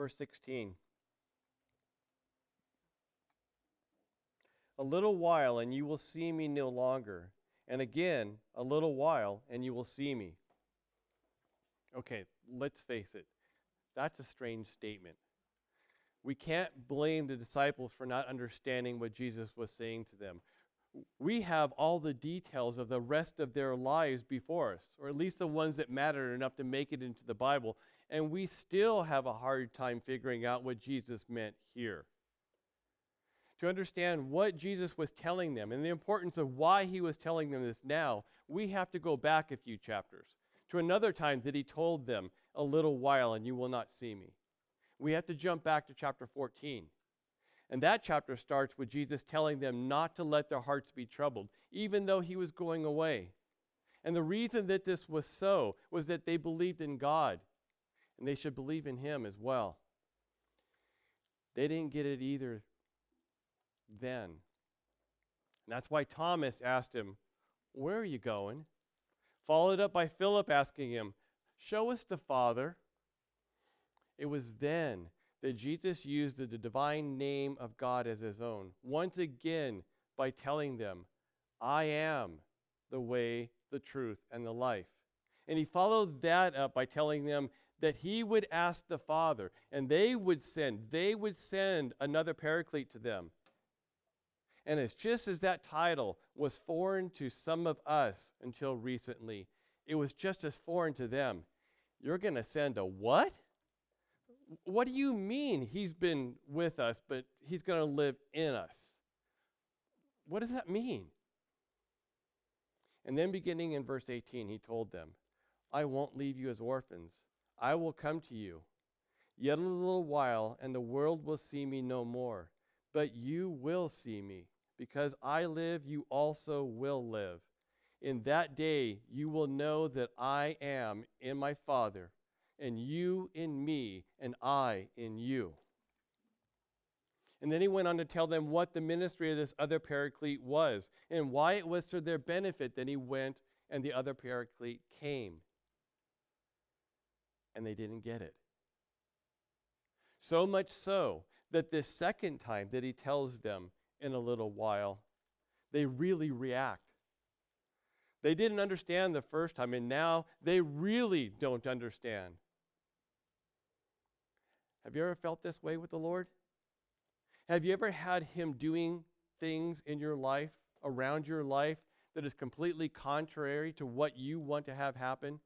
Verse 16. A little while, and you will see me no longer. And again, a little while, and you will see me. Okay, let's face it. That's a strange statement. We can't blame the disciples for not understanding what Jesus was saying to them. We have all the details of the rest of their lives before us, or at least the ones that matter enough to make it into the Bible, and we still have a hard time figuring out what Jesus meant here to understand what Jesus was telling them and the importance of why he was telling them this now, we have to go back a few chapters to another time that he told them, A little while and you will not see me. We have to jump back to chapter 14. And that chapter starts with Jesus telling them not to let their hearts be troubled, even though he was going away. And the reason that this was so was that they believed in God, and they should believe in him as well. They didn't get it either then. And that's why Thomas asked him, Where are you going? Followed up by Philip asking him, Show us the Father. It was then that Jesus used the divine name of God as his own, once again by telling them, I am the way, the truth, and the life. And he followed that up by telling them that he would ask the Father, and they would send, they would send another paraclete to them. And it's just as that title was foreign to some of us until recently, it was just as foreign to them. You're going to send a what? What do you mean he's been with us, but he's going to live in us? What does that mean? And then, beginning in verse 18, he told them, I won't leave you as orphans. I will come to you. Yet a little while, and the world will see me no more but you will see me. Because I live, you also will live. In that day, you will know that I am in my Father, and you in me, and I in you. And then he went on to tell them what the ministry of this other paraclete was and why it was to their benefit that he went and the other paraclete came. And they didn't get it. So much so that this second time that he tells them in a little while, they really react. They didn't understand the first time, and now they really don't understand. Have you ever felt this way with the Lord? Have you ever had Him doing things in your life, around your life, that is completely contrary to what you want to have happen?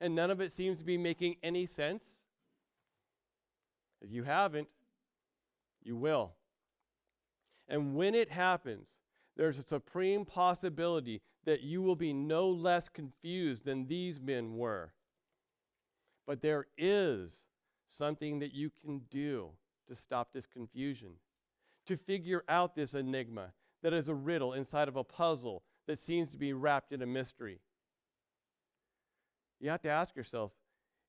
And none of it seems to be making any sense? If you haven't, you will. And when it happens, there's a supreme possibility that you will be no less confused than these men were. But there is something that you can do to stop this confusion, to figure out this enigma that is a riddle inside of a puzzle that seems to be wrapped in a mystery. You have to ask yourself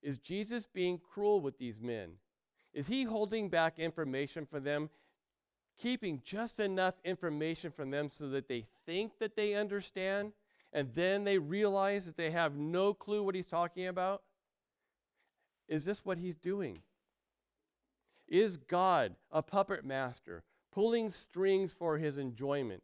is Jesus being cruel with these men? Is he holding back information from them, keeping just enough information from them so that they think that they understand, and then they realize that they have no clue what he's talking about? Is this what he's doing? Is God a puppet master, pulling strings for his enjoyment?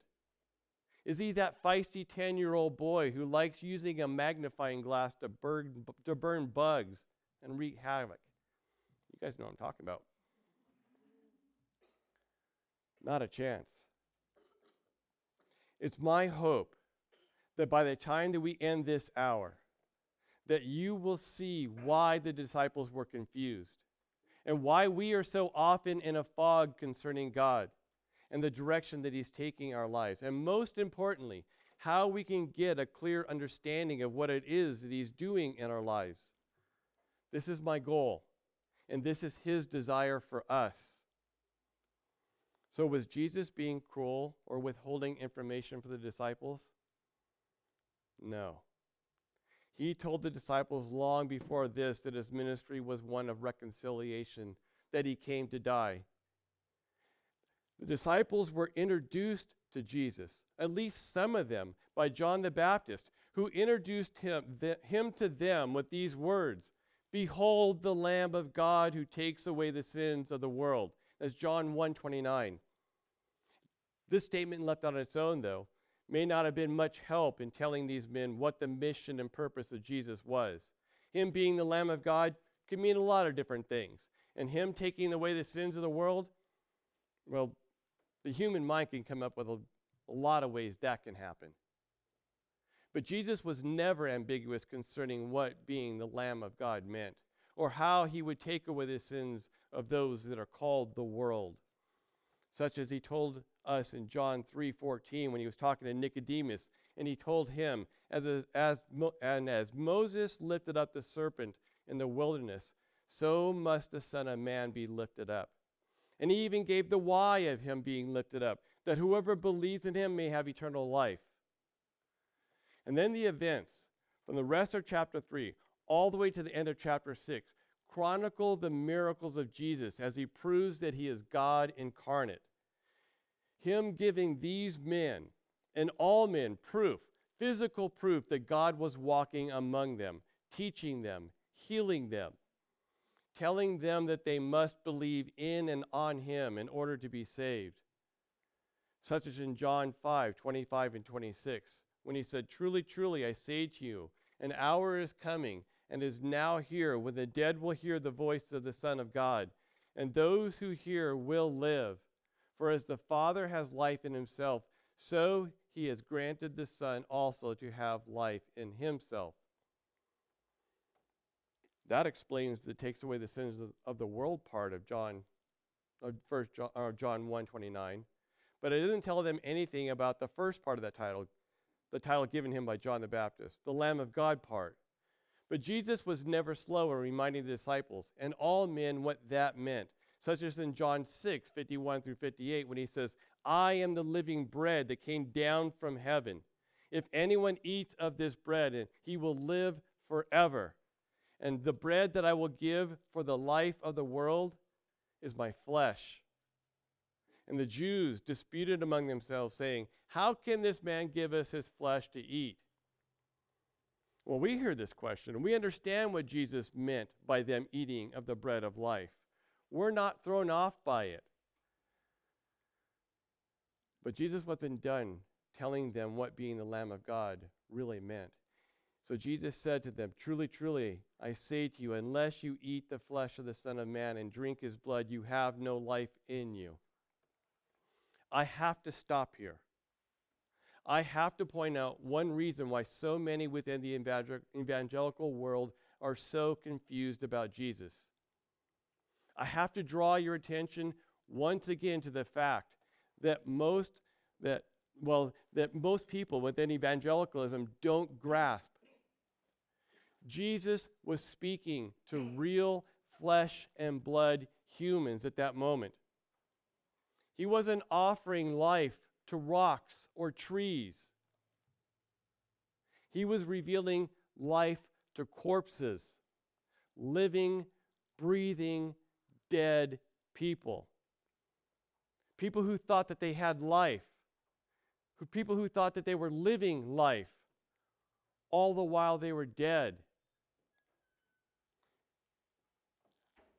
Is he that feisty 10 year old boy who likes using a magnifying glass to burn, to burn bugs and wreak havoc? You guys know what I'm talking about. Not a chance. It's my hope that by the time that we end this hour, that you will see why the disciples were confused and why we are so often in a fog concerning God and the direction that He's taking our lives. And most importantly, how we can get a clear understanding of what it is that He's doing in our lives. This is my goal and this is his desire for us. So, was Jesus being cruel or withholding information for the disciples? No. He told the disciples long before this that his ministry was one of reconciliation, that he came to die. The disciples were introduced to Jesus, at least some of them, by John the Baptist, who introduced him, the, him to them with these words Behold the Lamb of God who takes away the sins of the world. That's John 1:29. This statement left on its own, though, may not have been much help in telling these men what the mission and purpose of Jesus was. Him being the Lamb of God could mean a lot of different things. And him taking away the sins of the world, well, the human mind can come up with a, a lot of ways that can happen. But Jesus was never ambiguous concerning what being the Lamb of God meant, or how he would take away the sins of those that are called the world. Such as he told us in John 3:14 when he was talking to Nicodemus, and he told him, as, a, as, and as Moses lifted up the serpent in the wilderness, so must the Son of Man be lifted up. And he even gave the why of him being lifted up, that whoever believes in him may have eternal life. And then the events from the rest of chapter 3 all the way to the end of chapter 6 chronicle the miracles of Jesus as he proves that he is God incarnate. Him giving these men and all men proof, physical proof that God was walking among them, teaching them, healing them, telling them that they must believe in and on him in order to be saved. Such as in John 5 25 and 26, when he said, Truly, truly, I say to you, an hour is coming and is now here when the dead will hear the voice of the Son of God, and those who hear will live. For as the Father has life in himself, so he has granted the Son also to have life in himself. That explains that takes away the sins of, of the world part of John, uh, first John, uh, John 1 29. But it doesn't tell them anything about the first part of that title, the title given him by John the Baptist, the Lamb of God part. But Jesus was never slow in reminding the disciples and all men what that meant, such as in John 6 51 through 58, when he says, I am the living bread that came down from heaven. If anyone eats of this bread, he will live forever. And the bread that I will give for the life of the world is my flesh. And the Jews disputed among themselves, saying, How can this man give us his flesh to eat? Well, we hear this question and we understand what Jesus meant by them eating of the bread of life. We're not thrown off by it. But Jesus wasn't done telling them what being the Lamb of God really meant. So Jesus said to them, Truly, truly, I say to you, unless you eat the flesh of the Son of Man and drink his blood, you have no life in you. I have to stop here. I have to point out one reason why so many within the evangelical world are so confused about Jesus. I have to draw your attention once again to the fact that most that well that most people within evangelicalism don't grasp Jesus was speaking to mm. real flesh and blood humans at that moment. He wasn't offering life to rocks or trees. He was revealing life to corpses, living, breathing, dead people. People who thought that they had life, who, people who thought that they were living life, all the while they were dead.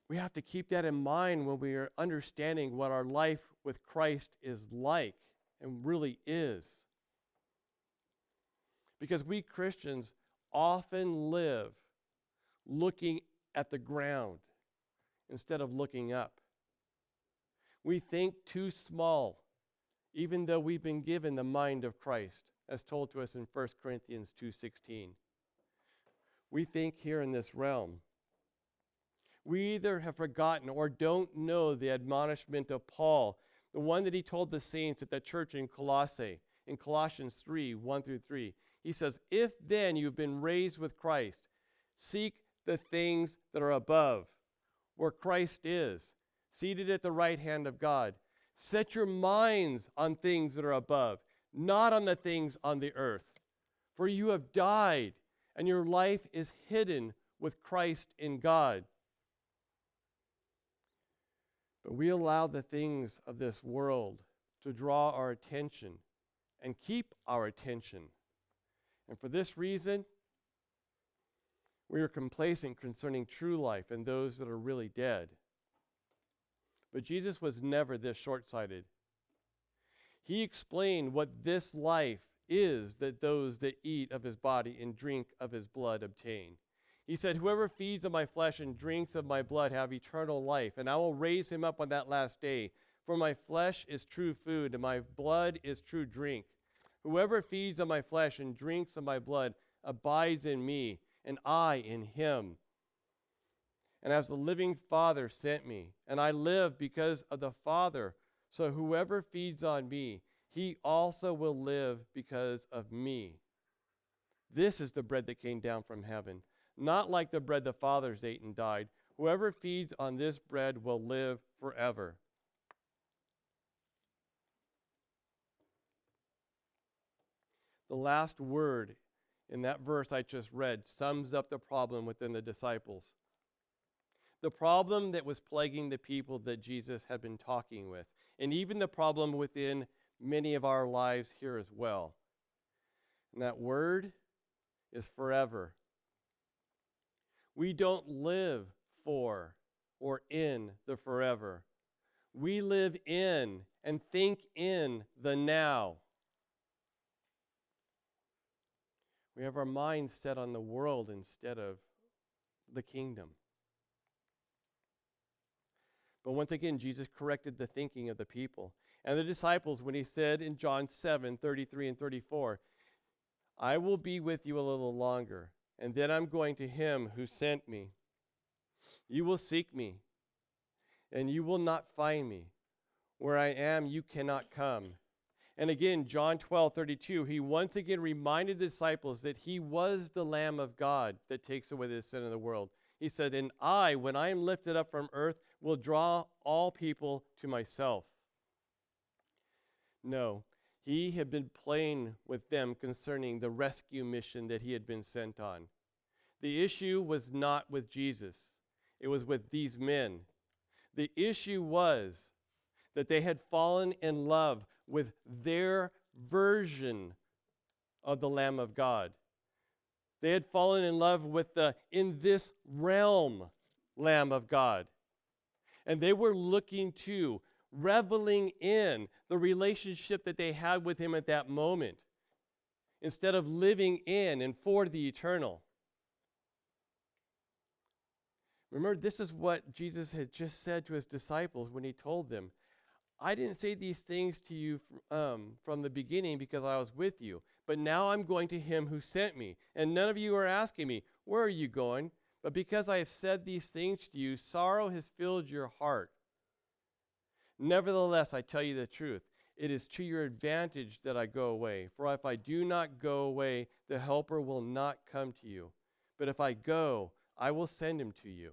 We have to keep that in mind when we are understanding what our life with Christ is like and really is. Because we Christians often live looking at the ground instead of looking up. We think too small, even though we've been given the mind of Christ, as told to us in 1 Corinthians 2:16. We think here in this realm we either have forgotten or don't know the admonishment of Paul, the one that he told the saints at the church in Colossae, in Colossians 3 1 through 3. He says, If then you've been raised with Christ, seek the things that are above, where Christ is, seated at the right hand of God. Set your minds on things that are above, not on the things on the earth. For you have died, and your life is hidden with Christ in God. We allow the things of this world to draw our attention and keep our attention. And for this reason, We are complacent concerning true life and those that are really dead. But Jesus was never this short sighted. He explained what this life is that those that eat of his body and drink of his blood obtain. He said, Whoever feeds on my flesh and drinks of my blood have eternal life, and I will raise him up on that last day. For my flesh is true food, and my blood is true drink. Whoever feeds on my flesh and drinks of my blood abides in me, and I in him. And as the living Father sent me, and I live because of the Father, so whoever feeds on me, he also will live because of me. This is the bread that came down from heaven, not like the bread the fathers ate and died. Whoever feeds on this bread will live forever. The last word in that verse I just read sums up the problem within the disciples. The problem that was plaguing the people that Jesus had been talking with, and even the problem within many of our lives here as well. And that word is forever. We don't live for or in the forever. We live in and think in the now. We have our minds set on the world instead of the kingdom. But once again, Jesus corrected the thinking of the people and the disciples when he said in John 7 33 and 34, I will be with you a little longer, and then I'm going to him who sent me. You will seek me, and you will not find me. Where I am, you cannot come. And again, John 12, 32, he once again reminded the disciples that he was the Lamb of God that takes away the sin of the world. He said, And I, when I am lifted up from earth, will draw all people to myself. No, he had been playing with them concerning the rescue mission that he had been sent on. The issue was not with Jesus, it was with these men. The issue was that they had fallen in love with their version of the Lamb of God. They had fallen in love with the in this realm Lamb of God. And they were looking to, reveling in the relationship that they had with Him at that moment, instead of living in and for the eternal. Remember, this is what Jesus had just said to his disciples when he told them, I didn't say these things to you um, from the beginning because I was with you, but now I'm going to him who sent me. And none of you are asking me, Where are you going? But because I have said these things to you, sorrow has filled your heart. Nevertheless, I tell you the truth. It is to your advantage that I go away. For if I do not go away, the Helper will not come to you. But if I go, I will send him to you.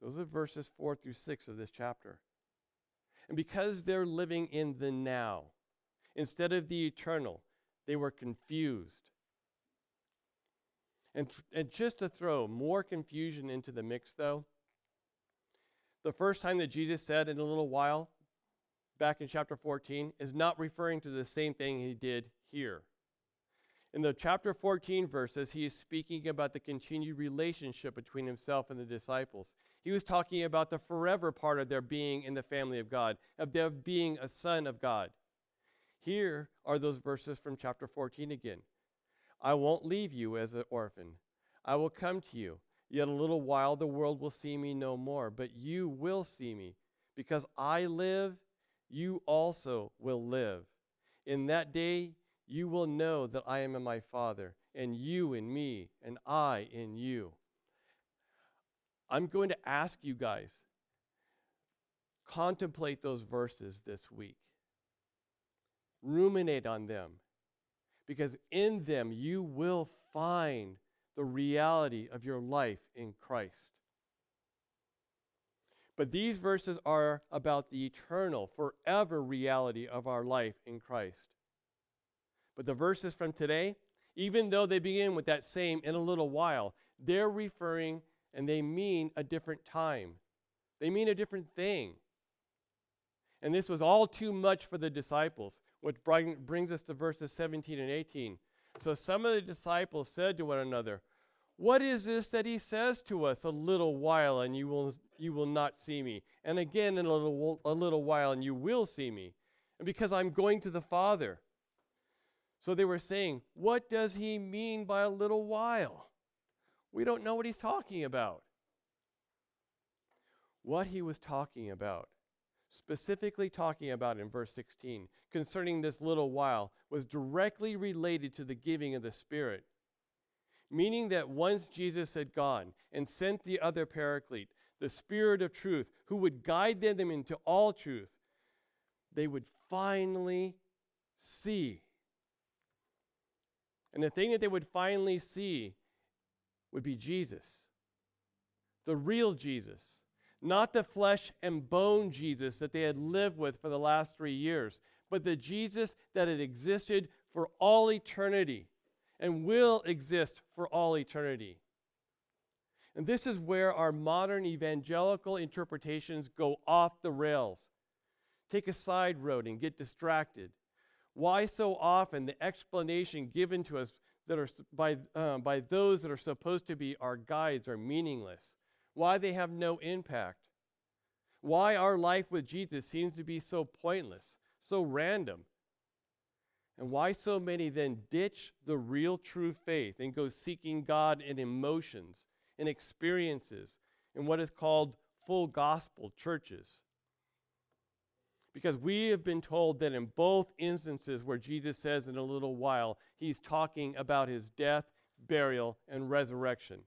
Those are verses 4 through 6 of this chapter. And because they're living in the now instead of the eternal, they were confused. And, and just to throw more confusion into the mix, though, the first time that Jesus said in a little while, back in chapter 14, is not referring to the same thing he did here. In the chapter 14 verses, he is speaking about the continued relationship between himself and the disciples. He was talking about the forever part of their being in the family of God, of their being a son of God. Here are those verses from chapter 14 again. I won't leave you as an orphan. I will come to you. Yet a little while the world will see me no more, but you will see me. Because I live, you also will live. In that day you will know that I am in my Father, and you in me, and I in you. I'm going to ask you guys contemplate those verses this week. Ruminate on them because in them you will find the reality of your life in Christ. But these verses are about the eternal, forever reality of our life in Christ. But the verses from today, even though they begin with that same in a little while, they're referring and they mean a different time. They mean a different thing. And this was all too much for the disciples, which brings us to verses 17 and 18. So some of the disciples said to one another, what is this that he says to us? A little while and you will, you will not see me. And again in a little, a little while and you will see me. And because I'm going to the Father. So they were saying, What does he mean by a little while? We don't know what he's talking about. What he was talking about, specifically talking about in verse 16, concerning this little while, was directly related to the giving of the Spirit meaning that once Jesus had gone and sent the other paraclete, the Spirit of truth, who would guide them into all truth, they would finally see. And the thing that they would finally see would be Jesus, the real Jesus, not the flesh and bone Jesus that they had lived with for the last three years, but the Jesus that had existed for all eternity and will exist for all eternity. And this is where our modern evangelical interpretations go off the rails, take a side road, and get distracted. Why so often the explanation given to us that are by, uh, by those that are supposed to be our guides are meaningless? Why they have no impact? Why our life with Jesus seems to be so pointless, so random, and why so many then ditch the real true faith and go seeking God in emotions and experiences in what is called full gospel churches. Because we have been told that in both instances where Jesus says in a little while, he's talking about his death, burial, and resurrection.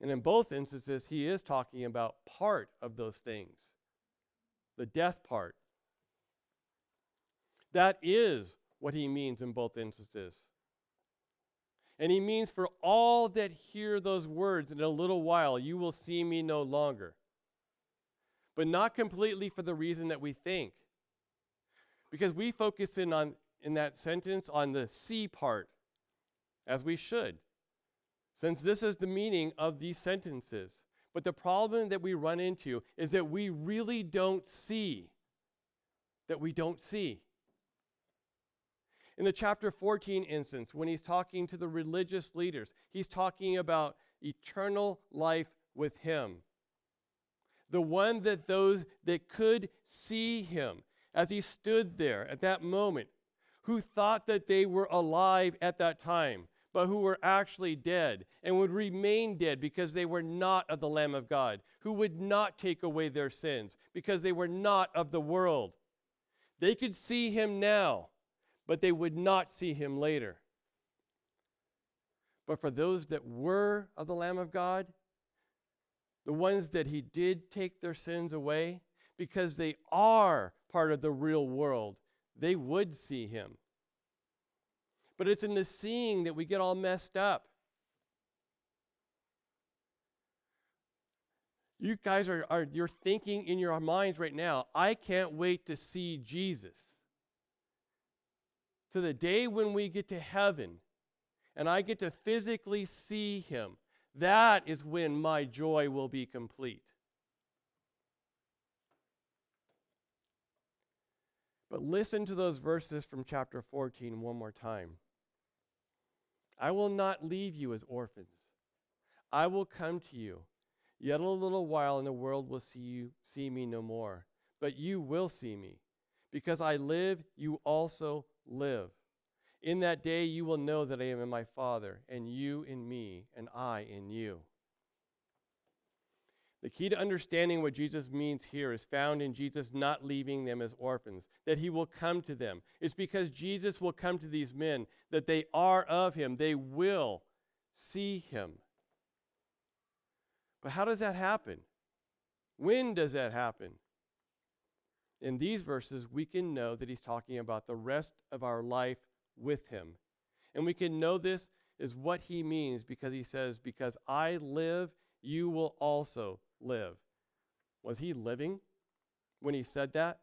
And in both instances, he is talking about part of those things the death part that is what he means in both instances. And he means for all that hear those words in a little while, you will see me no longer. But not completely for the reason that we think. Because we focus in on in that sentence on the see part, as we should, since this is the meaning of these sentences. But the problem that we run into is that we really don't see. That we don't see. In the chapter 14 instance, when he's talking to the religious leaders, he's talking about eternal life with him. The one that those that could see him as he stood there at that moment, who thought that they were alive at that time, but who were actually dead and would remain dead because they were not of the Lamb of God, who would not take away their sins because they were not of the world. They could see him now but they would not see him later. But for those that were of the Lamb of God, the ones that he did take their sins away, because they are part of the real world, they would see him. But it's in the seeing that we get all messed up. You guys are, are you're thinking in your minds right now, I can't wait to see Jesus to the day when we get to heaven and I get to physically see him, that is when my joy will be complete. But listen to those verses from chapter 14 one more time. I will not leave you as orphans. I will come to you. Yet a little while, and the world will see you see me no more. But you will see me. Because I live, you also live. In that day you will know that I am in my Father, and you in me, and I in you. The key to understanding what Jesus means here is found in Jesus not leaving them as orphans, that he will come to them. It's because Jesus will come to these men that they are of him, they will see him. But how does that happen? When does that happen? In these verses, we can know that he's talking about the rest of our life with him. And we can know this is what he means because he says, Because I live, you will also live. Was he living when he said that?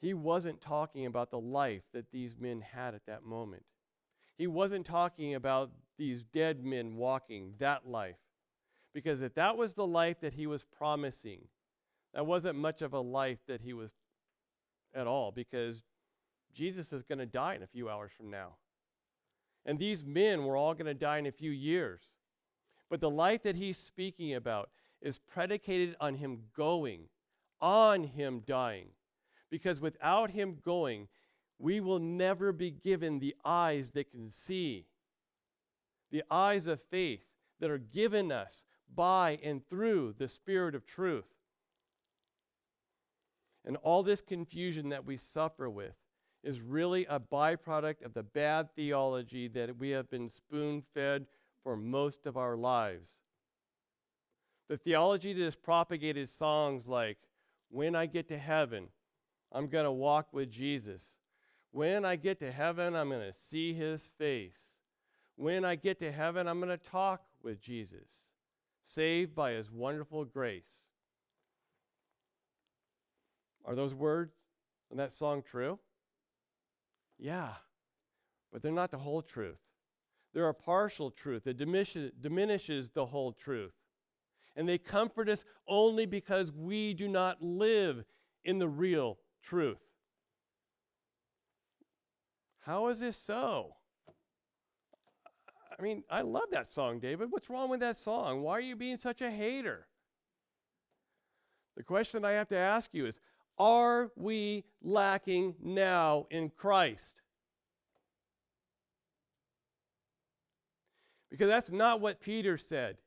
He wasn't talking about the life that these men had at that moment. He wasn't talking about these dead men walking that life. Because if that was the life that he was promising, that wasn't much of a life that he was at all because Jesus is going to die in a few hours from now. And these men were all going to die in a few years. But the life that he's speaking about is predicated on him going, on him dying. Because without him going, we will never be given the eyes that can see, the eyes of faith that are given us by and through the Spirit of truth. And all this confusion that we suffer with is really a byproduct of the bad theology that we have been spoon fed for most of our lives. The theology that has propagated songs like, When I get to heaven, I'm going to walk with Jesus. When I get to heaven, I'm going to see his face. When I get to heaven, I'm going to talk with Jesus, saved by his wonderful grace. Are those words in that song true? Yeah, but they're not the whole truth. They're a partial truth that diminishes, diminishes the whole truth. And they comfort us only because we do not live in the real truth. How is this so? I mean, I love that song, David. What's wrong with that song? Why are you being such a hater? The question I have to ask you is Are we lacking now in Christ? Because that's not what Peter said.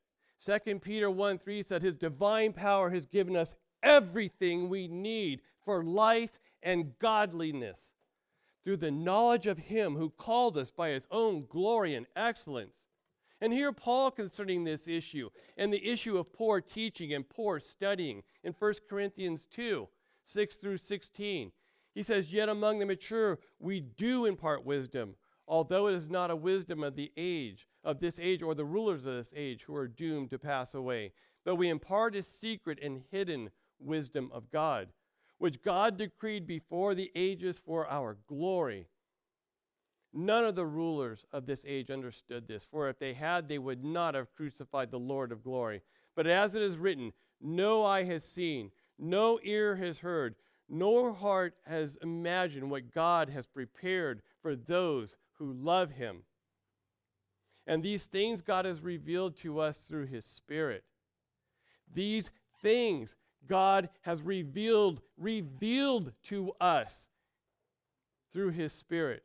2 Peter 1 3 said, His divine power has given us everything we need for life and godliness through the knowledge of Him who called us by His own glory and excellence. And here, Paul concerning this issue and the issue of poor teaching and poor studying in 1 Corinthians 2 6 through 16. He says, Yet among the mature we do impart wisdom, although it is not a wisdom of the age, of this age, or the rulers of this age who are doomed to pass away. But we impart a secret and hidden wisdom of God which God decreed before the ages for our glory. None of the rulers of this age understood this, for if they had, they would not have crucified the Lord of glory. But as it is written, no eye has seen, no ear has heard, nor heart has imagined what God has prepared for those who love him. And these things God has revealed to us through his Spirit. These things God has revealed revealed to us through his spirit.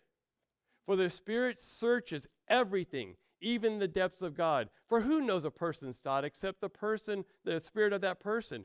For the spirit searches everything, even the depths of God. For who knows a person's thought except the person, the spirit of that person,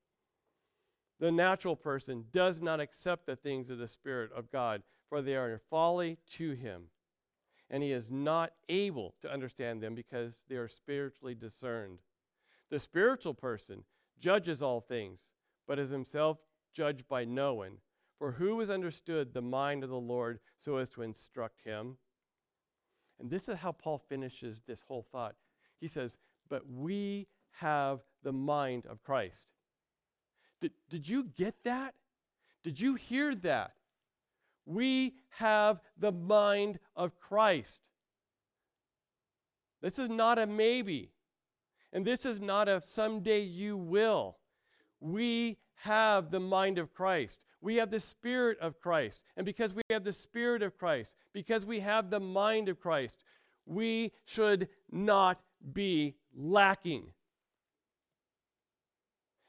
The natural person does not accept the things of the Spirit of God, for they are folly to him. And he is not able to understand them because they are spiritually discerned. The spiritual person judges all things but is himself judged by no one. For who has understood the mind of the Lord so as to instruct him? And this is how Paul finishes this whole thought. He says, But we have the mind of Christ. Did, did you get that? Did you hear that? We have the mind of Christ. This is not a maybe. And this is not a someday you will we have the mind of Christ. We have the Spirit of Christ. And because we have the Spirit of Christ, because we have the mind of Christ, we should not be lacking.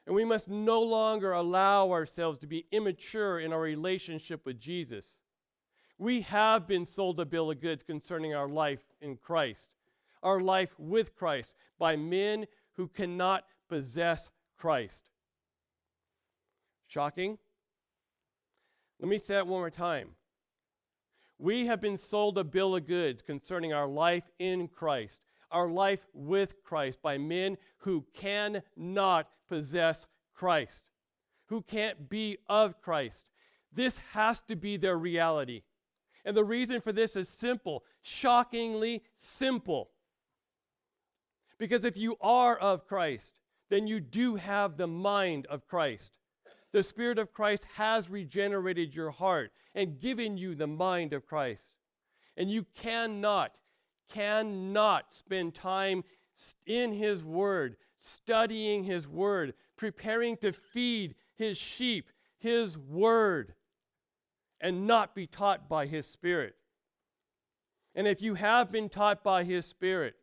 And we must no longer allow ourselves to be immature in our relationship with Jesus. We have been sold a bill of goods concerning our life in Christ, our life with Christ, by men who cannot possess Christ. Shocking? Let me say that one more time. We have been sold a bill of goods concerning our life in Christ, our life with Christ, by men who cannot possess Christ, who can't be of Christ. This has to be their reality. And the reason for this is simple, shockingly simple. Because if you are of Christ, then you do have the mind of Christ. The Spirit of Christ has regenerated your heart and given you the mind of Christ. And you cannot, cannot spend time in His Word, studying His Word, preparing to feed His sheep, His Word, and not be taught by His Spirit. And if you have been taught by His Spirit,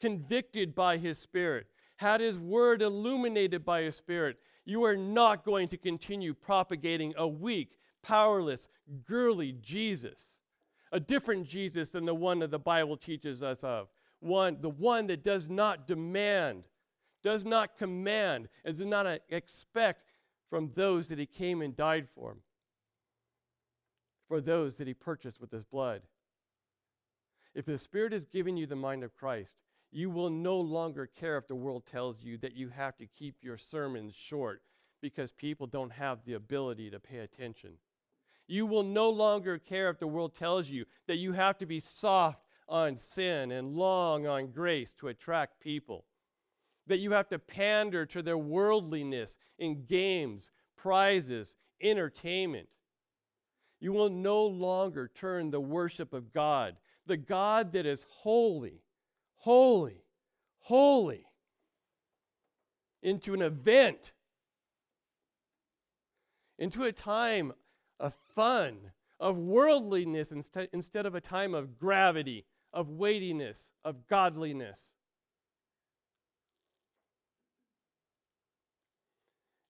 convicted by His Spirit, had His Word illuminated by His Spirit, you are not going to continue propagating a weak, powerless, girly Jesus. A different Jesus than the one that the Bible teaches us of. One, the one that does not demand, does not command, and does not uh, expect from those that he came and died for, for those that he purchased with his blood. If the Spirit has given you the mind of Christ, you will no longer care if the world tells you that you have to keep your sermons short because people don't have the ability to pay attention. You will no longer care if the world tells you that you have to be soft on sin and long on grace to attract people. That you have to pander to their worldliness in games, prizes, entertainment. You will no longer turn the worship of God, the God that is holy, holy, holy, into an event, into a time of fun, of worldliness instead, instead of a time of gravity, of weightiness, of godliness.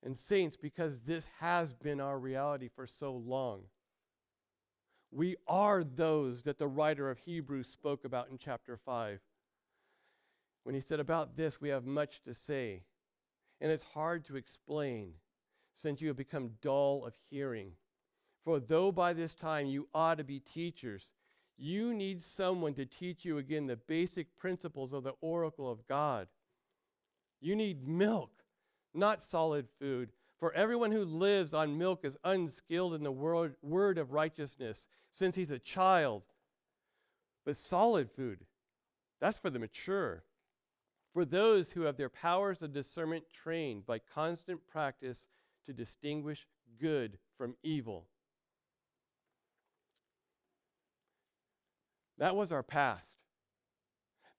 And, saints, because this has been our reality for so long, we are those that the writer of Hebrews spoke about in chapter 5. When he said, About this we have much to say, and it's hard to explain, since you have become dull of hearing. For though by this time you ought to be teachers, you need someone to teach you again the basic principles of the oracle of God. You need milk, not solid food. For everyone who lives on milk is unskilled in the word, word of righteousness, since he's a child. But solid food, that's for the mature. For those who have their powers of discernment trained by constant practice to distinguish good from evil. That was our past.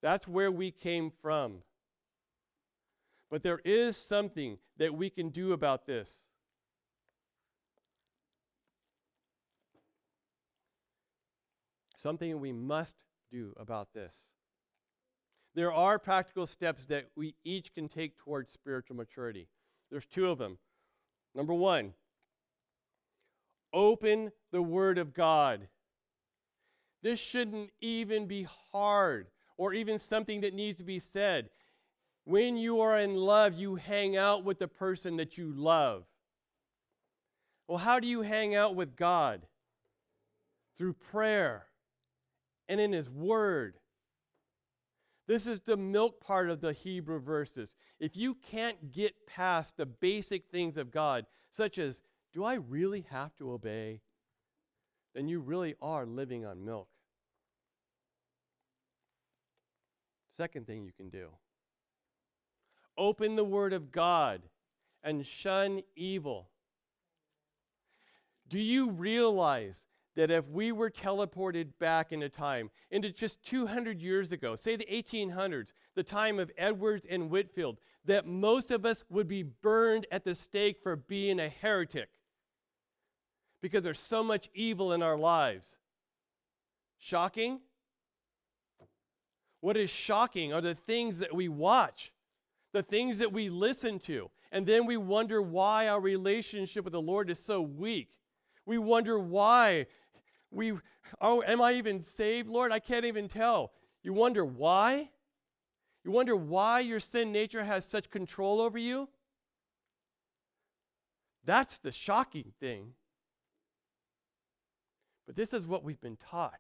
That's where we came from. But there is something that we can do about this. Something we must do about this. There are practical steps that we each can take towards spiritual maturity. There's two of them. Number one, open the Word of God. This shouldn't even be hard or even something that needs to be said. When you are in love, you hang out with the person that you love. Well, how do you hang out with God? Through prayer and in His Word. This is the milk part of the Hebrew verses. If you can't get past the basic things of God, such as, do I really have to obey? Then you really are living on milk. Second thing you can do open the Word of God and shun evil. Do you realize that if we were teleported back into time, into just 200 years ago, say the 1800s, the time of Edwards and Whitefield, that most of us would be burned at the stake for being a heretic? Because there's so much evil in our lives. Shocking? What is shocking are the things that we watch, the things that we listen to, and then we wonder why our relationship with the Lord is so weak. We wonder why we oh am I even saved, Lord? I can't even tell. You wonder why? You wonder why your sin nature has such control over you? That's the shocking thing. But this is what we've been taught.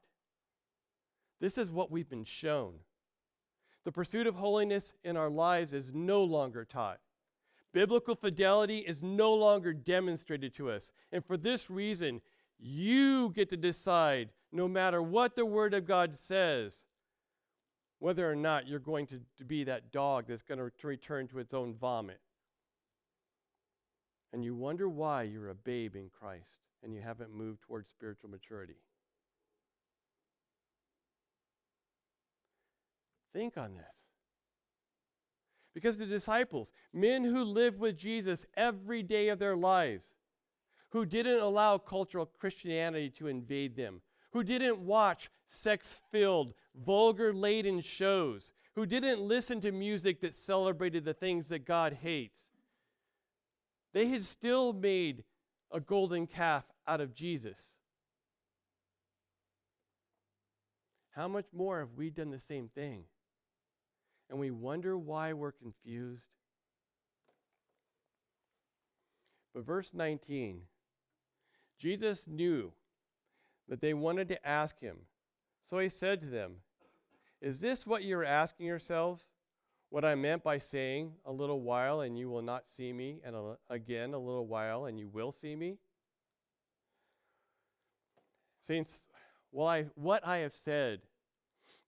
This is what we've been shown. The pursuit of holiness in our lives is no longer taught. Biblical fidelity is no longer demonstrated to us. And for this reason, you get to decide no matter what the Word of God says, whether or not you're going to, to be that dog that's going to return to its own vomit. And you wonder why you're a babe in Christ and you haven't moved towards spiritual maturity. Think on this. Because the disciples, men who lived with Jesus every day of their lives, who didn't allow cultural Christianity to invade them, who didn't watch sex filled, vulgar laden shows, who didn't listen to music that celebrated the things that God hates. They had still made a golden calf out of Jesus. How much more have we done the same thing? And we wonder why we're confused. But verse 19 Jesus knew that they wanted to ask him. So he said to them, Is this what you're asking yourselves? What I meant by saying, A little while and you will not see me, and a, again, a little while and you will see me? Saints, I, what I have said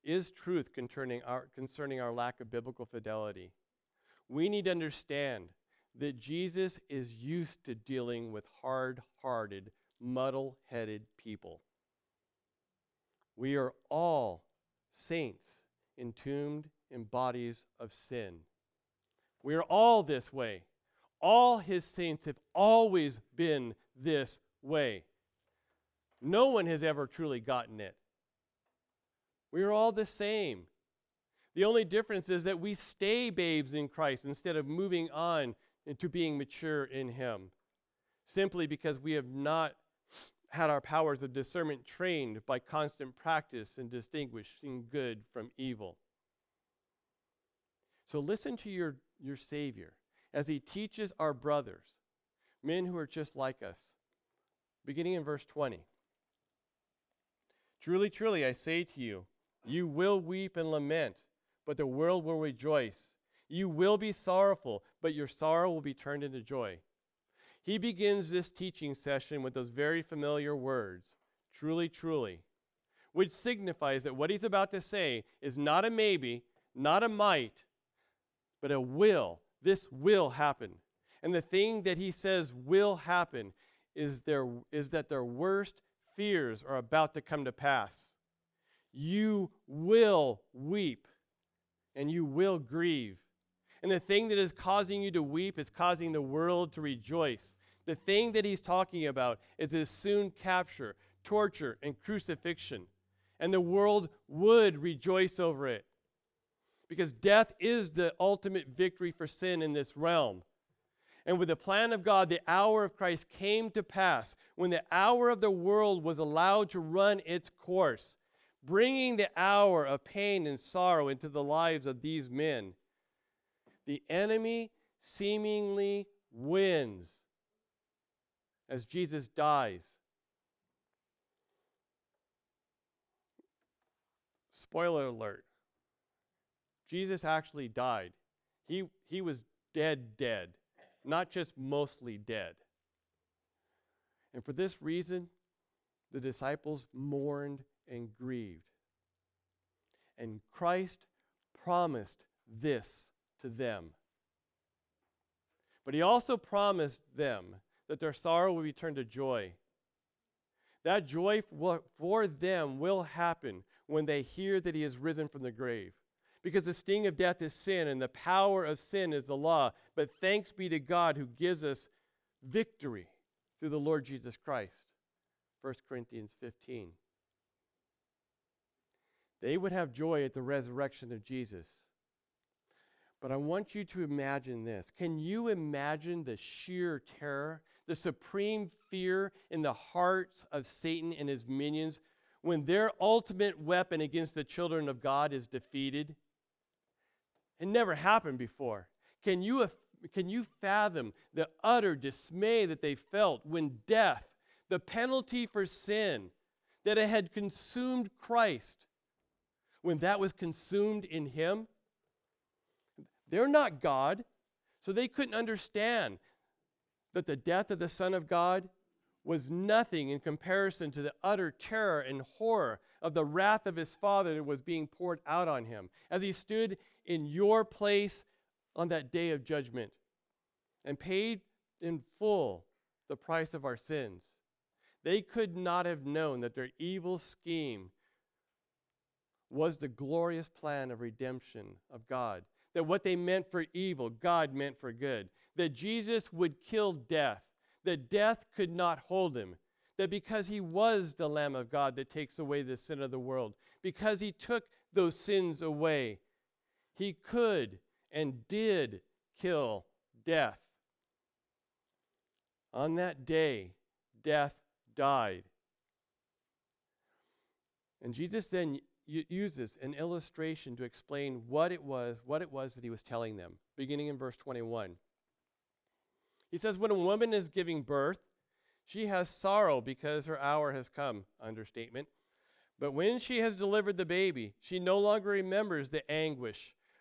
is truth concerning our, concerning our lack of biblical fidelity. We need to understand that Jesus is used to dealing with hard hearted, muddle headed people. We are all saints entombed in bodies of sin. We are all this way. All his saints have always been this way. No one has ever truly gotten it. We are all the same. The only difference is that we stay babes in Christ instead of moving on into being mature in Him, simply because we have not had our powers of discernment trained by constant practice in distinguishing good from evil. So listen to your, your Savior as he teaches our brothers, men who are just like us. Beginning in verse 20. Truly, truly, I say to you, you will weep and lament, but the world will rejoice. You will be sorrowful, but your sorrow will be turned into joy. He begins this teaching session with those very familiar words truly, truly, which signifies that what he's about to say is not a maybe, not a might, but a will. This will happen. And the thing that he says will happen is, their, is that their worst fears are about to come to pass. You will weep and you will grieve. And the thing that is causing you to weep is causing the world to rejoice. The thing that he's talking about is his soon capture, torture, and crucifixion. And the world would rejoice over it. Because death is the ultimate victory for sin in this realm. And with the plan of God, the hour of Christ came to pass when the hour of the world was allowed to run its course, bringing the hour of pain and sorrow into the lives of these men the enemy seemingly wins as Jesus dies. Spoiler alert Jesus actually died. He, he was dead, dead, not just mostly dead. And for this reason, the disciples mourned and grieved. And Christ promised this to them. But he also promised them that their sorrow will be turned to joy. That joy for them will happen when they hear that he has risen from the grave. Because the sting of death is sin, and the power of sin is the law. But thanks be to God who gives us victory through the Lord Jesus Christ. 1 Corinthians 15. They would have joy at the resurrection of Jesus. But I want you to imagine this. Can you imagine the sheer terror, the supreme fear in the hearts of Satan and his minions when their ultimate weapon against the children of God is defeated? It never happened before. Can you, can you fathom the utter dismay that they felt when death, the penalty for sin, that it had consumed Christ, when that was consumed in him? They're not God, so they couldn't understand that the death of the Son of God was nothing in comparison to the utter terror and horror of the wrath of his father that was being poured out on him as he stood in your place on that day of judgment and paid in full the price of our sins. They could not have known that their evil scheme was the glorious plan of redemption of God. That what they meant for evil, God meant for good. That Jesus would kill death, that death could not hold him. That because he was the Lamb of God that takes away the sin of the world, because he took those sins away, he could and did kill death. On that day, death died. And Jesus then uses an illustration to explain what it was, what it was that he was telling them, beginning in verse 21. He says, When a woman is giving birth, she has sorrow because her hour has come, understatement. But when she has delivered the baby, she no longer remembers the anguish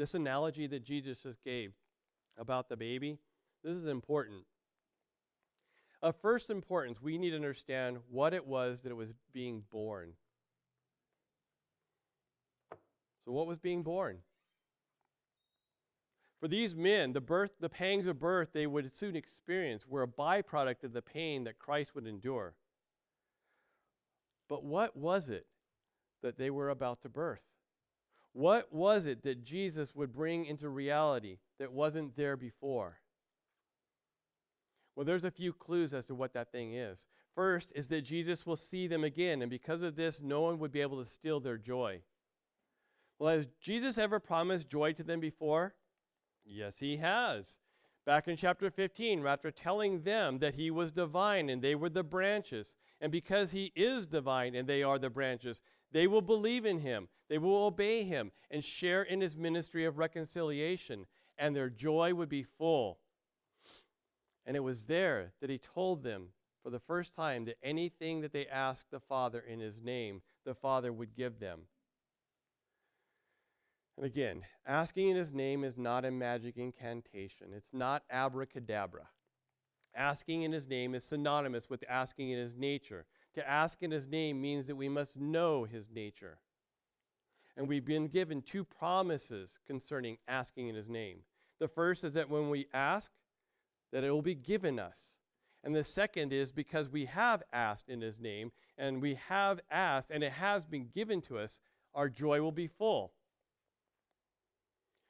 This analogy that Jesus just gave about the baby, this is important. Of first importance, we need to understand what it was that it was being born. So, what was being born? For these men, the birth, the pangs of birth they would soon experience were a byproduct of the pain that Christ would endure. But what was it that they were about to birth? What was it that Jesus would bring into reality that wasn't there before? Well, there's a few clues as to what that thing is. First is that Jesus will see them again, and because of this, no one would be able to steal their joy. Well, has Jesus ever promised joy to them before? Yes, he has. Back in chapter 15, after telling them that he was divine and they were the branches, and because he is divine and they are the branches, they will believe in him, they will obey him, and share in his ministry of reconciliation, and their joy would be full. And it was there that he told them for the first time that anything that they asked the Father in his name, the Father would give them. And again, asking in his name is not a magic incantation, it's not abracadabra. Asking in his name is synonymous with asking in his nature. To ask in his name means that we must know his nature. And we've been given two promises concerning asking in his name. The first is that when we ask, that it will be given us. And the second is because we have asked in his name, and we have asked, and it has been given to us, our joy will be full.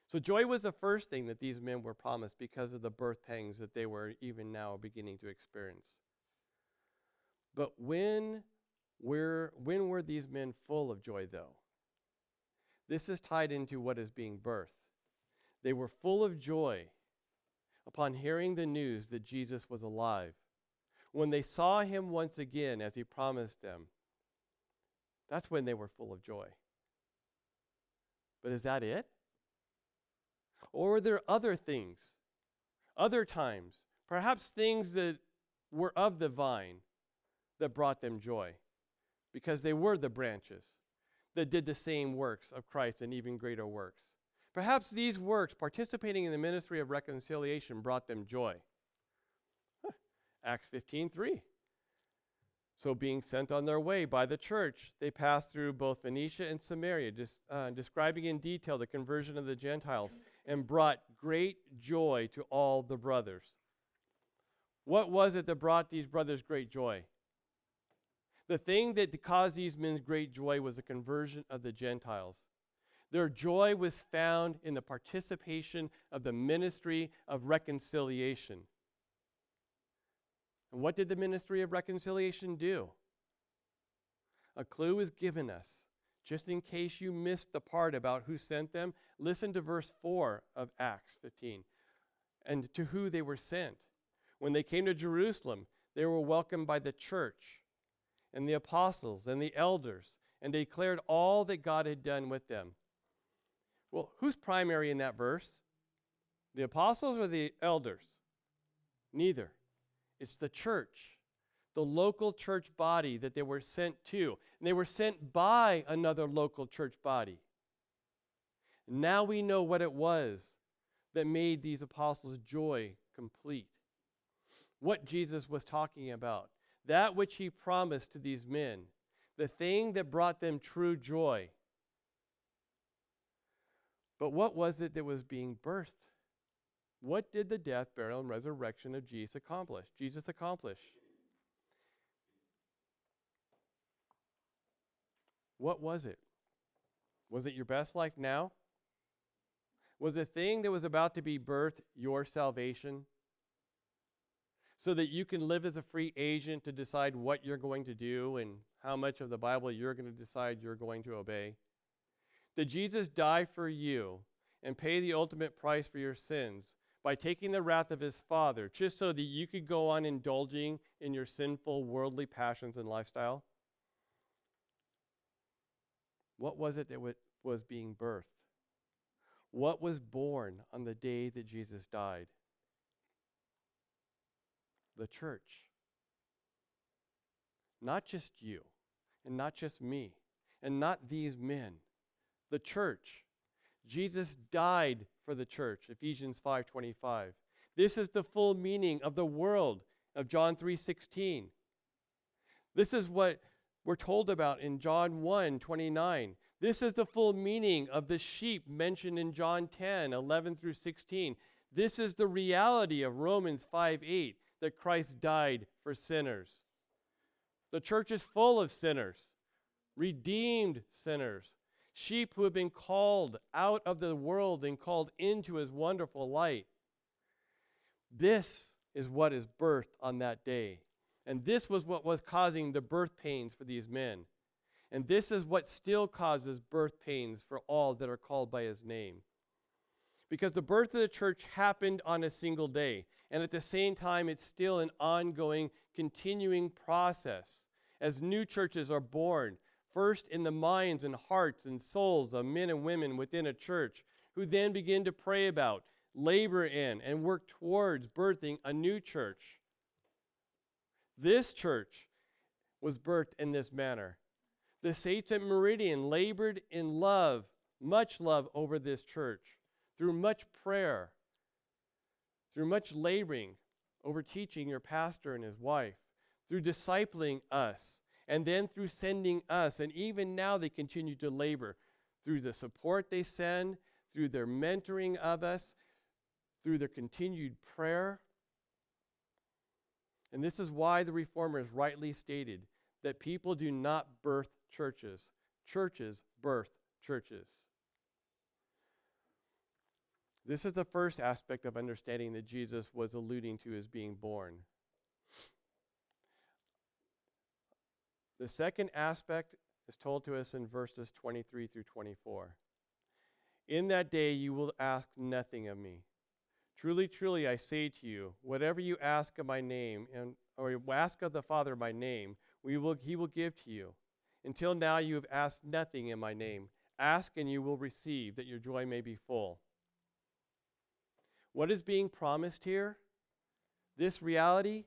So, joy was the first thing that these men were promised because of the birth pangs that they were even now beginning to experience. But when were, when were these men full of joy, though? This is tied into what is being birthed. They were full of joy upon hearing the news that Jesus was alive. When they saw him once again as he promised them, that's when they were full of joy. But is that it? Or were there other things, other times, perhaps things that were of the vine that brought them joy? Because they were the branches that did the same works of Christ and even greater works. Perhaps these works, participating in the ministry of reconciliation, brought them joy. Huh. Acts 15:3. So, being sent on their way by the church, they passed through both Phoenicia and Samaria, uh, describing in detail the conversion of the Gentiles, and brought great joy to all the brothers. What was it that brought these brothers great joy? The thing that caused these men great joy was the conversion of the Gentiles. Their joy was found in the participation of the ministry of reconciliation. And what did the ministry of reconciliation do? A clue is given us. Just in case you missed the part about who sent them, listen to verse 4 of Acts 15. and to who they were sent. When they came to Jerusalem, they were welcomed by the church and the apostles and the elders and declared all that God had done with them. Well, who's primary in that verse? The apostles or the elders? Neither. It's the church, the local church body that they were sent to. And they were sent by another local church body. Now we know what it was that made these apostles' joy complete. What Jesus was talking about. That which he promised to these men. The thing that brought them true joy. But what was it that was being birthed? What did the death, burial, and resurrection of Jesus accomplish? Jesus accomplish? What was it? Was it your best life now? Was the thing that was about to be birthed your salvation? So that you can live as a free agent to decide what you're going to do and how much of the Bible you're going to decide you're going to obey? Did Jesus die for you and pay the ultimate price for your sins by taking the wrath of his Father just so that you could go on indulging in your sinful worldly passions and lifestyle? What was it that was being birthed? What was born on the day that Jesus died? The church. Not just you, and not just me, and not these men. The church. Jesus died for the church, Ephesians 5:25. This is the full meaning of the world of John 3:16. This is what we're told about in John 1:29. This is the full meaning of the sheep mentioned in John 10, 11 through 16. This is the reality of Romans 5 8, that Christ died for sinners. The church is full of sinners, redeemed sinners, sheep who have been called out of the world and called into his wonderful light. This is what is birthed on that day. And this was what was causing the birth pains for these men. And this is what still causes birth pains for all that are called by his name. Because the birth of the church happened on a single day. And at the same time, it's still an ongoing, continuing process. As new churches are born, first in the minds and hearts and souls of men and women within a church, who then begin to pray about, labor in, and work towards birthing a new church. This church was birthed in this manner. The saints at Meridian labored in love, much love over this church, through much prayer, through much laboring over teaching your pastor and his wife, through discipling us, and then through sending us. And even now they continue to labor through the support they send, through their mentoring of us, through their continued prayer. And this is why the reformers rightly stated that people do not birth churches. Churches birth churches. This is the first aspect of understanding that Jesus was alluding to as being born. The second aspect is told to us in verses 23 through 24. In that day you will ask nothing of me. Truly, truly, I say to you, whatever you ask of my name, and, or ask of the Father my name, we will, he will give to you. Until now, you have asked nothing in my name. Ask and you will receive, that your joy may be full. What is being promised here? This reality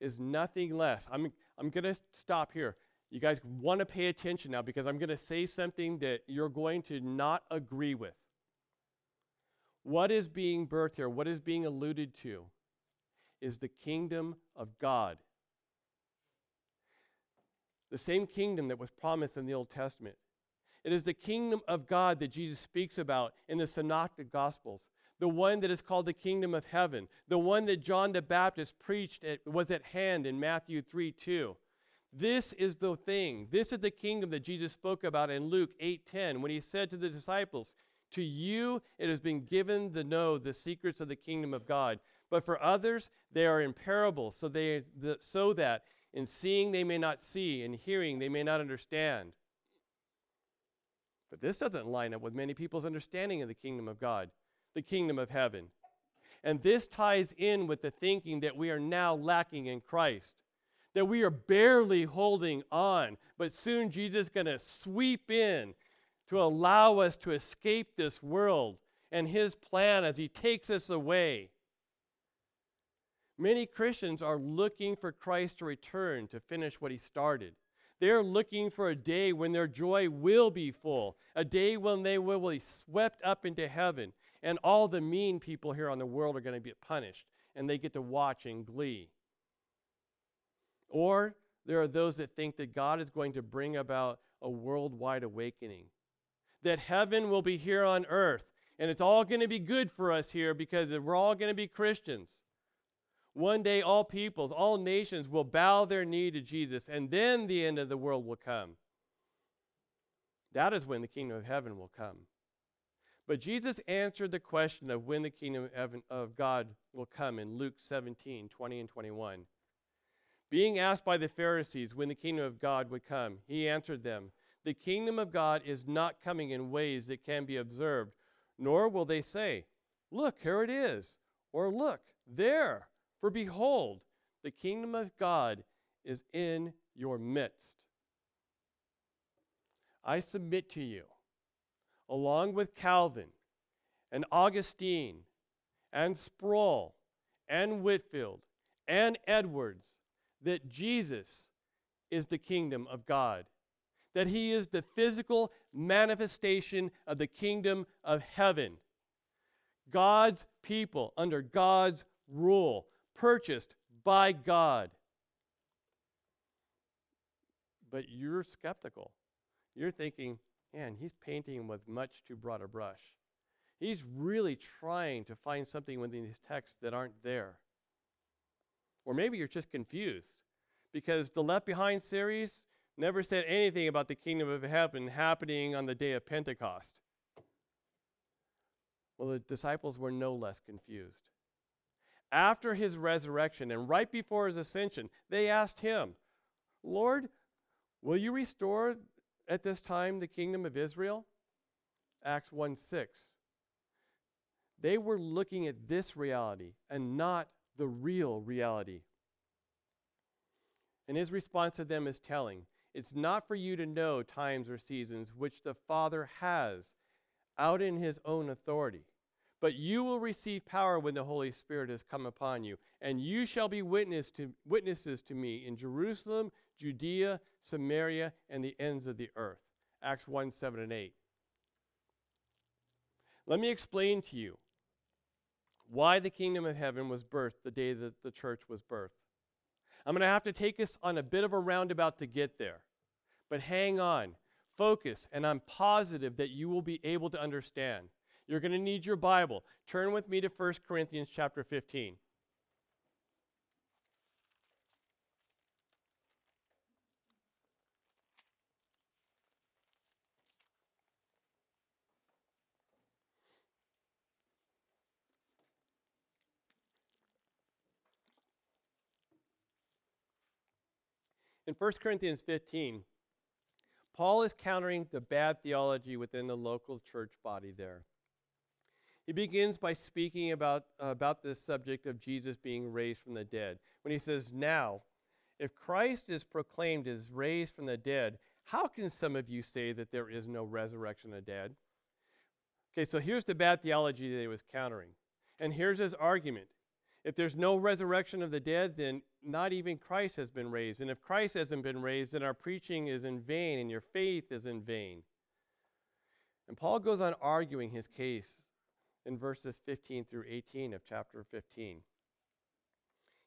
is nothing less. I'm, I'm going to stop here. You guys want to pay attention now because I'm going to say something that you're going to not agree with. What is being birthed here, what is being alluded to, is the kingdom of God the same kingdom that was promised in the Old Testament. It is the kingdom of God that Jesus speaks about in the Synoptic Gospels, the one that is called the kingdom of heaven, the one that John the Baptist preached at, was at hand in Matthew 3 2. This is the thing. This is the kingdom that Jesus spoke about in Luke 8:10 when he said to the disciples, "To you it has been given to know the secrets of the kingdom of God, but for others they are in parables, so they so that in seeing, they may not see. In hearing, they may not understand. But this doesn't line up with many people's understanding of the kingdom of God, the kingdom of heaven. And this ties in with the thinking that we are now lacking in Christ, that we are barely holding on, but soon Jesus is going to sweep in to allow us to escape this world and his plan as he takes us away. Many Christians are looking for Christ to return to finish what he started. They're looking for a day when their joy will be full, a day when they will be swept up into heaven, and all the mean people here on the world are going to be punished, and they get to watch in glee. Or there are those that think that God is going to bring about a worldwide awakening, that heaven will be here on earth, and it's all going to be good for us here because we're all going to be Christians. One day, all peoples, all nations will bow their knee to Jesus, and then the end of the world will come. That is when the kingdom of heaven will come. But Jesus answered the question of when the kingdom of God will come in Luke 17 20 and 21. Being asked by the Pharisees when the kingdom of God would come, he answered them, The kingdom of God is not coming in ways that can be observed, nor will they say, Look, here it is, or look, there. For behold, the kingdom of God is in your midst. I submit to you, along with Calvin and Augustine and Sproul and Whitefield and Edwards, that Jesus is the kingdom of God, that he is the physical manifestation of the kingdom of heaven. God's people under God's rule purchased by God. But you're skeptical. You're thinking, man, he's painting with much too broad a brush. He's really trying to find something within his text that aren't there. Or maybe you're just confused because the Left Behind series never said anything about the kingdom of heaven happening on the day of Pentecost. Well, the disciples were no less confused after his resurrection and right before his ascension, they asked him, Lord, will you restore at this time the kingdom of Israel? Acts 1 6. They were looking at this reality and not the real reality. And his response to them is telling it's not for you to know times or seasons which the Father has out in his own authority. But you will receive power when the Holy Spirit has come upon you, and you shall be witness to, witnesses to me in Jerusalem, Judea, Samaria, and the ends of the earth. Acts 1 7 and 8. Let me explain to you why the kingdom of heaven was birthed the day that the church was birthed. I'm going to have to take us on a bit of a roundabout to get there. But hang on, focus, and I'm positive that you will be able to understand. You're going to need your Bible. Turn with me to 1 Corinthians chapter 15. In 1 Corinthians 15, Paul is countering the bad theology within the local church body there. He begins by speaking about, uh, about this subject of Jesus being raised from the dead. When he says, Now, if Christ is proclaimed as raised from the dead, how can some of you say that there is no resurrection of the dead? Okay, so here's the bad theology that he was countering. And here's his argument. If there's no resurrection of the dead, then not even Christ has been raised. And if Christ hasn't been raised, then our preaching is in vain and your faith is in vain. And Paul goes on arguing his case in verses 15 through 18 of chapter 15.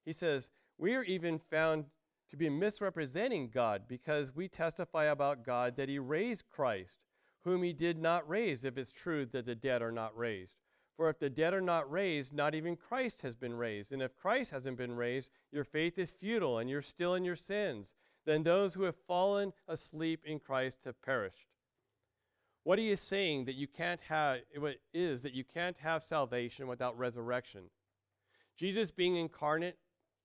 He says, We are even found to be misrepresenting God because we testify about God that He raised Christ, whom He did not raise, if it's true that the dead are not raised. For if the dead are not raised, not even Christ has been raised. And if Christ hasn't been raised, your faith is futile and you're still in your sins. Then those who have fallen asleep in Christ have perished. What he is saying that you can't have what is that you can't have salvation without resurrection. Jesus being incarnate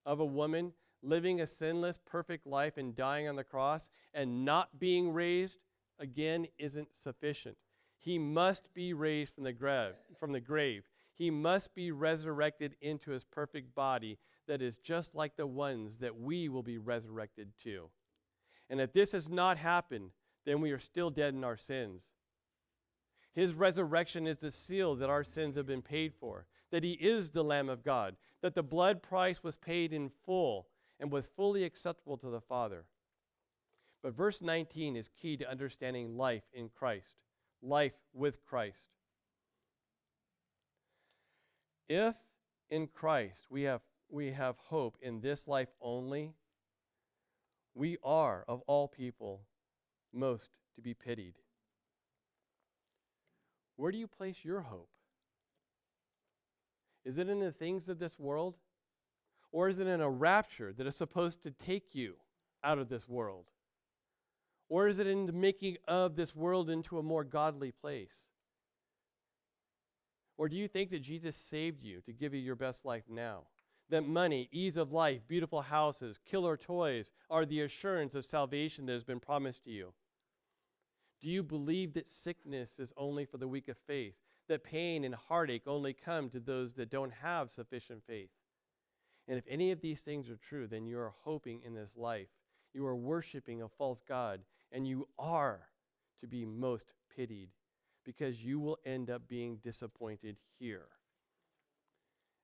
of a woman, living a sinless, perfect life and dying on the cross and not being raised again isn't sufficient. He must be raised from the grave, from the grave. he must be resurrected into his perfect body that is just like the ones that we will be resurrected to. And if this has not happened, then we are still dead in our sins. His resurrection is the seal that our sins have been paid for, that he is the Lamb of God, that the blood price was paid in full and was fully acceptable to the Father. But verse 19 is key to understanding life in Christ, life with Christ. If in Christ we have, we have hope in this life only, we are, of all people, most to be pitied. Where do you place your hope? Is it in the things of this world? Or is it in a rapture that is supposed to take you out of this world? Or is it in the making of this world into a more godly place? Or do you think that Jesus saved you to give you your best life now? That money, ease of life, beautiful houses, killer toys are the assurance of salvation that has been promised to you? Do you believe that sickness is only for the weak of faith? That pain and heartache only come to those that don't have sufficient faith? And if any of these things are true, then you are hoping in this life. You are worshiping a false God, and you are to be most pitied because you will end up being disappointed here.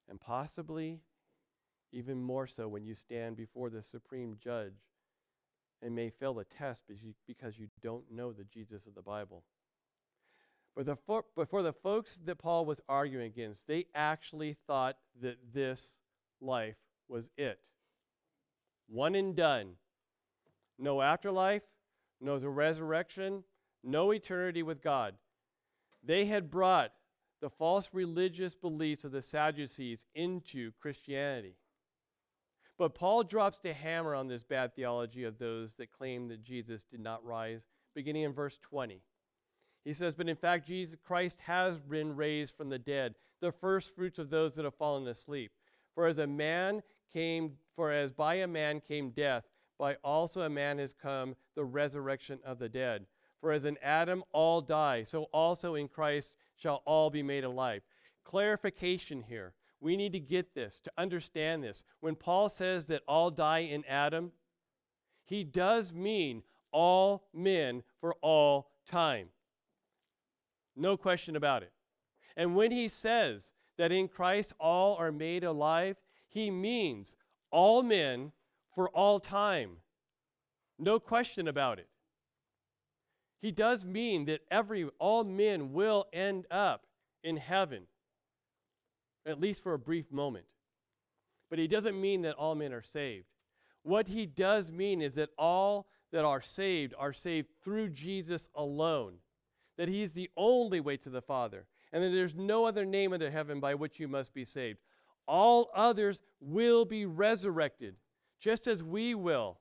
And possibly even more so when you stand before the supreme judge and may fail the test because you don't know the Jesus of the Bible. But, the fo- but for the folks that Paul was arguing against, they actually thought that this life was it. One and done. No afterlife, no resurrection, no eternity with God. They had brought the false religious beliefs of the Sadducees into Christianity. But Paul drops the hammer on this bad theology of those that claim that Jesus did not rise, beginning in verse 20. He says, But in fact, Jesus Christ has been raised from the dead, the first fruits of those that have fallen asleep. For as a man came, for as by a man came death, by also a man has come the resurrection of the dead. For as in Adam all die, so also in Christ shall all be made alive. Clarification here. We need to get this, to understand this. When Paul says that all die in Adam, he does mean all men for all time. No question about it. And when he says that in Christ all are made alive, he means all men for all time. No question about it. He does mean that every all men will end up in heaven at least for a brief moment. But he doesn't mean that all men are saved. What he does mean is that all that are saved are saved through Jesus alone, that he is the only way to the Father, and that there's no other name under heaven by which you must be saved. All others will be resurrected, just as we will,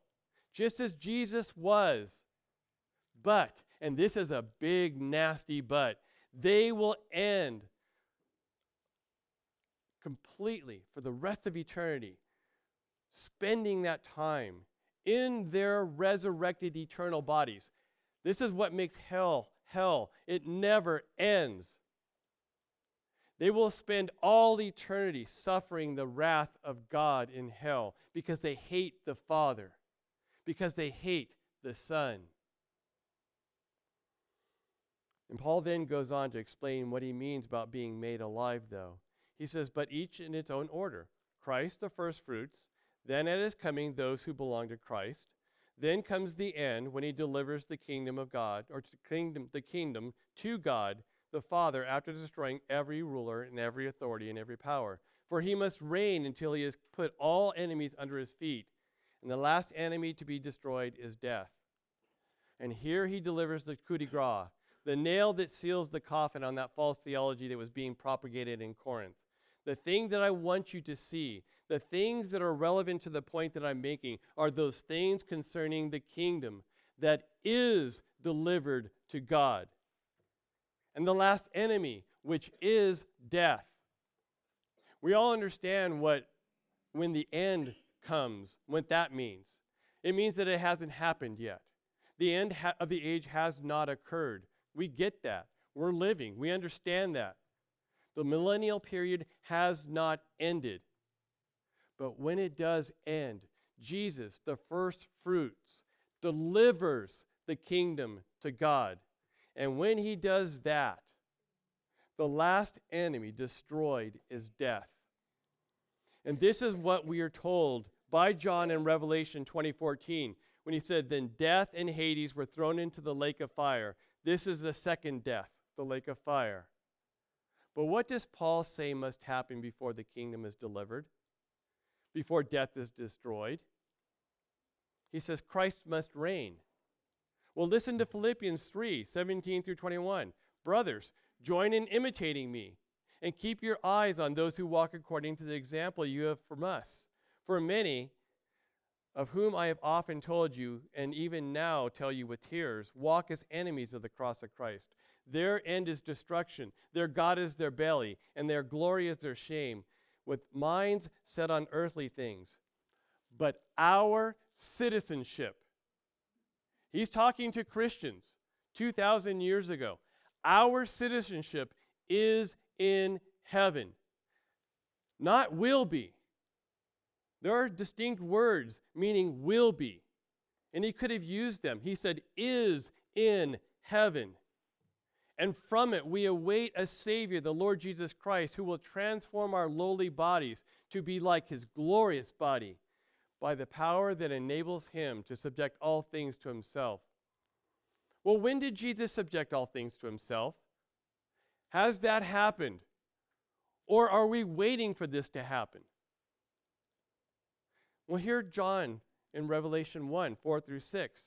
just as Jesus was. But, and this is a big, nasty but, they will end completely for the rest of eternity, spending that time in their resurrected eternal bodies. This is what makes hell hell. It never ends. They will spend all eternity suffering the wrath of God in hell because they hate the Father, because they hate the Son. And Paul then goes on to explain what he means about being made alive, though. He says, But each in its own order Christ the firstfruits, then at his coming, those who belong to Christ. Then comes the end when he delivers the kingdom of God, or kingdom, the kingdom to God the Father after destroying every ruler and every authority and every power. For he must reign until he has put all enemies under his feet. And the last enemy to be destroyed is death. And here he delivers the coup de grace, the nail that seals the coffin on that false theology that was being propagated in Corinth the thing that I want you to see, the things that are relevant to the point that I'm making, are those things concerning the kingdom that is delivered to God. And the last enemy, which is death. We all understand what, when the end comes, what that means. It means that it hasn't happened yet. The end ha- of the age has not occurred. We get that. We're living. We understand that. The millennial period has not ended. But when it does end, Jesus, the first fruits, delivers the kingdom to God. And when he does that, the last enemy destroyed is death. And this is what we are told by John in Revelation 2014 when he said, Then death and Hades were thrown into the lake of fire. This is the second death, the lake of fire. But what does Paul say must happen before the kingdom is delivered? Before death is destroyed? He says Christ must reign. Well, listen to Philippians 3 17 through 21. Brothers, join in imitating me, and keep your eyes on those who walk according to the example you have from us. For many, of whom I have often told you, and even now tell you with tears, walk as enemies of the cross of Christ. Their end is destruction, their God is their belly, and their glory is their shame, with minds set on earthly things. But our citizenship, he's talking to Christians 2,000 years ago. Our citizenship is in heaven, not will be. There are distinct words meaning will be. And he could have used them. He said, is in heaven. And from it, we await a Savior, the Lord Jesus Christ, who will transform our lowly bodies to be like his glorious body by the power that enables him to subject all things to himself. Well, when did Jesus subject all things to himself? Has that happened? Or are we waiting for this to happen? Well, here John in Revelation 1 4 through 6.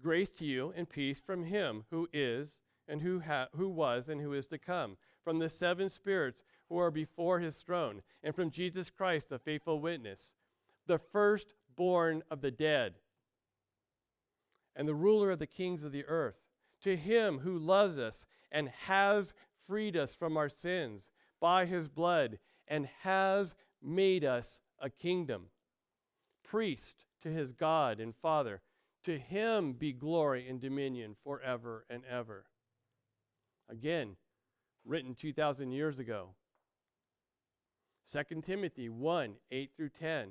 Grace to you and peace from him who is, and who, ha- who was, and who is to come, from the seven spirits who are before his throne, and from Jesus Christ, the faithful witness, the firstborn of the dead, and the ruler of the kings of the earth. To him who loves us and has freed us from our sins by his blood, and has made us a kingdom priest to his God and Father. To him be glory and dominion forever and ever. Again, written 2,000 years ago. 2 Timothy 1 8 through 10.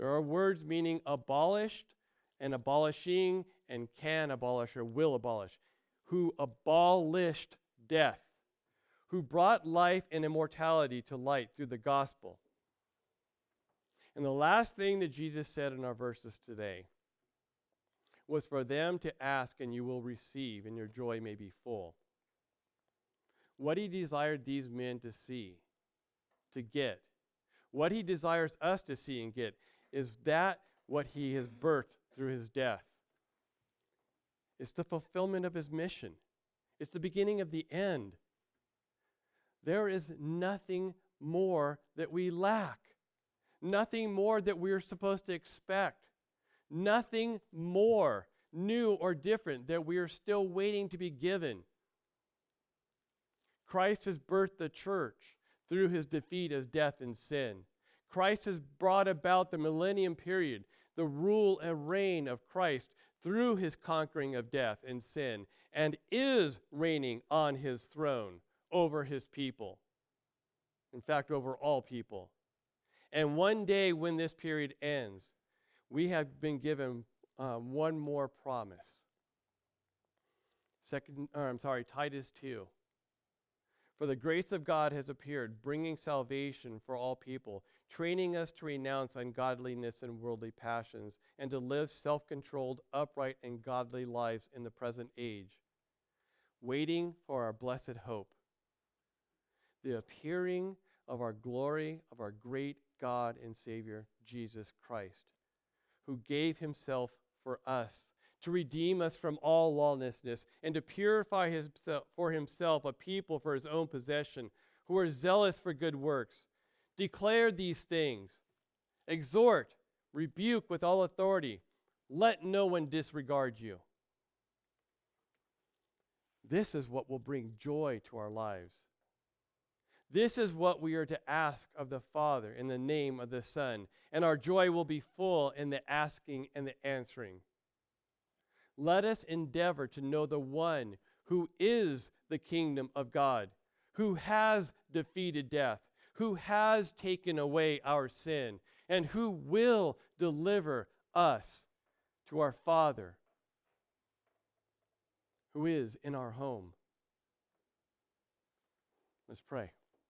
there are words meaning abolished and abolishing and can abolish or will abolish. Who abolished death, who brought life and immortality to light through the gospel and the last thing that Jesus said in our verses today was for them to ask and you will receive, and your joy may be full. What he desired these men to see, to get, what he desires us to see and get, is that what he has birthed through his death. It's the fulfillment of his mission, it's the beginning of the end. There is nothing more that we lack nothing more that we're supposed to expect, nothing more new or different that we are still waiting to be given. Christ has birthed the church through his defeat of death and sin. Christ has brought about the millennium period, the rule and reign of Christ through his conquering of death and sin, and is reigning on his throne over his people. In fact, over all people. And one day when this period ends, we have been given um, one more promise. Second, or I'm sorry, Titus 2. For the grace of God has appeared, bringing salvation for all people, training us to renounce ungodliness and worldly passions, and to live self controlled, upright, and godly lives in the present age, waiting for our blessed hope, the appearing of our glory, of our great God and Savior, Jesus Christ, who gave himself for us to redeem us from all lawlessness and to purify his, for himself a people for his own possession who are zealous for good works. Declare these things, exhort, rebuke with all authority. Let no one disregard you. This is what will bring joy to our lives. This is what we are to ask of the Father in the name of the Son, and our joy will be full in the asking and the answering. Let us endeavor to know the one who is the kingdom of God, who has defeated death, who has taken away our sin, and who will deliver us to our Father who is in our home. Let's pray.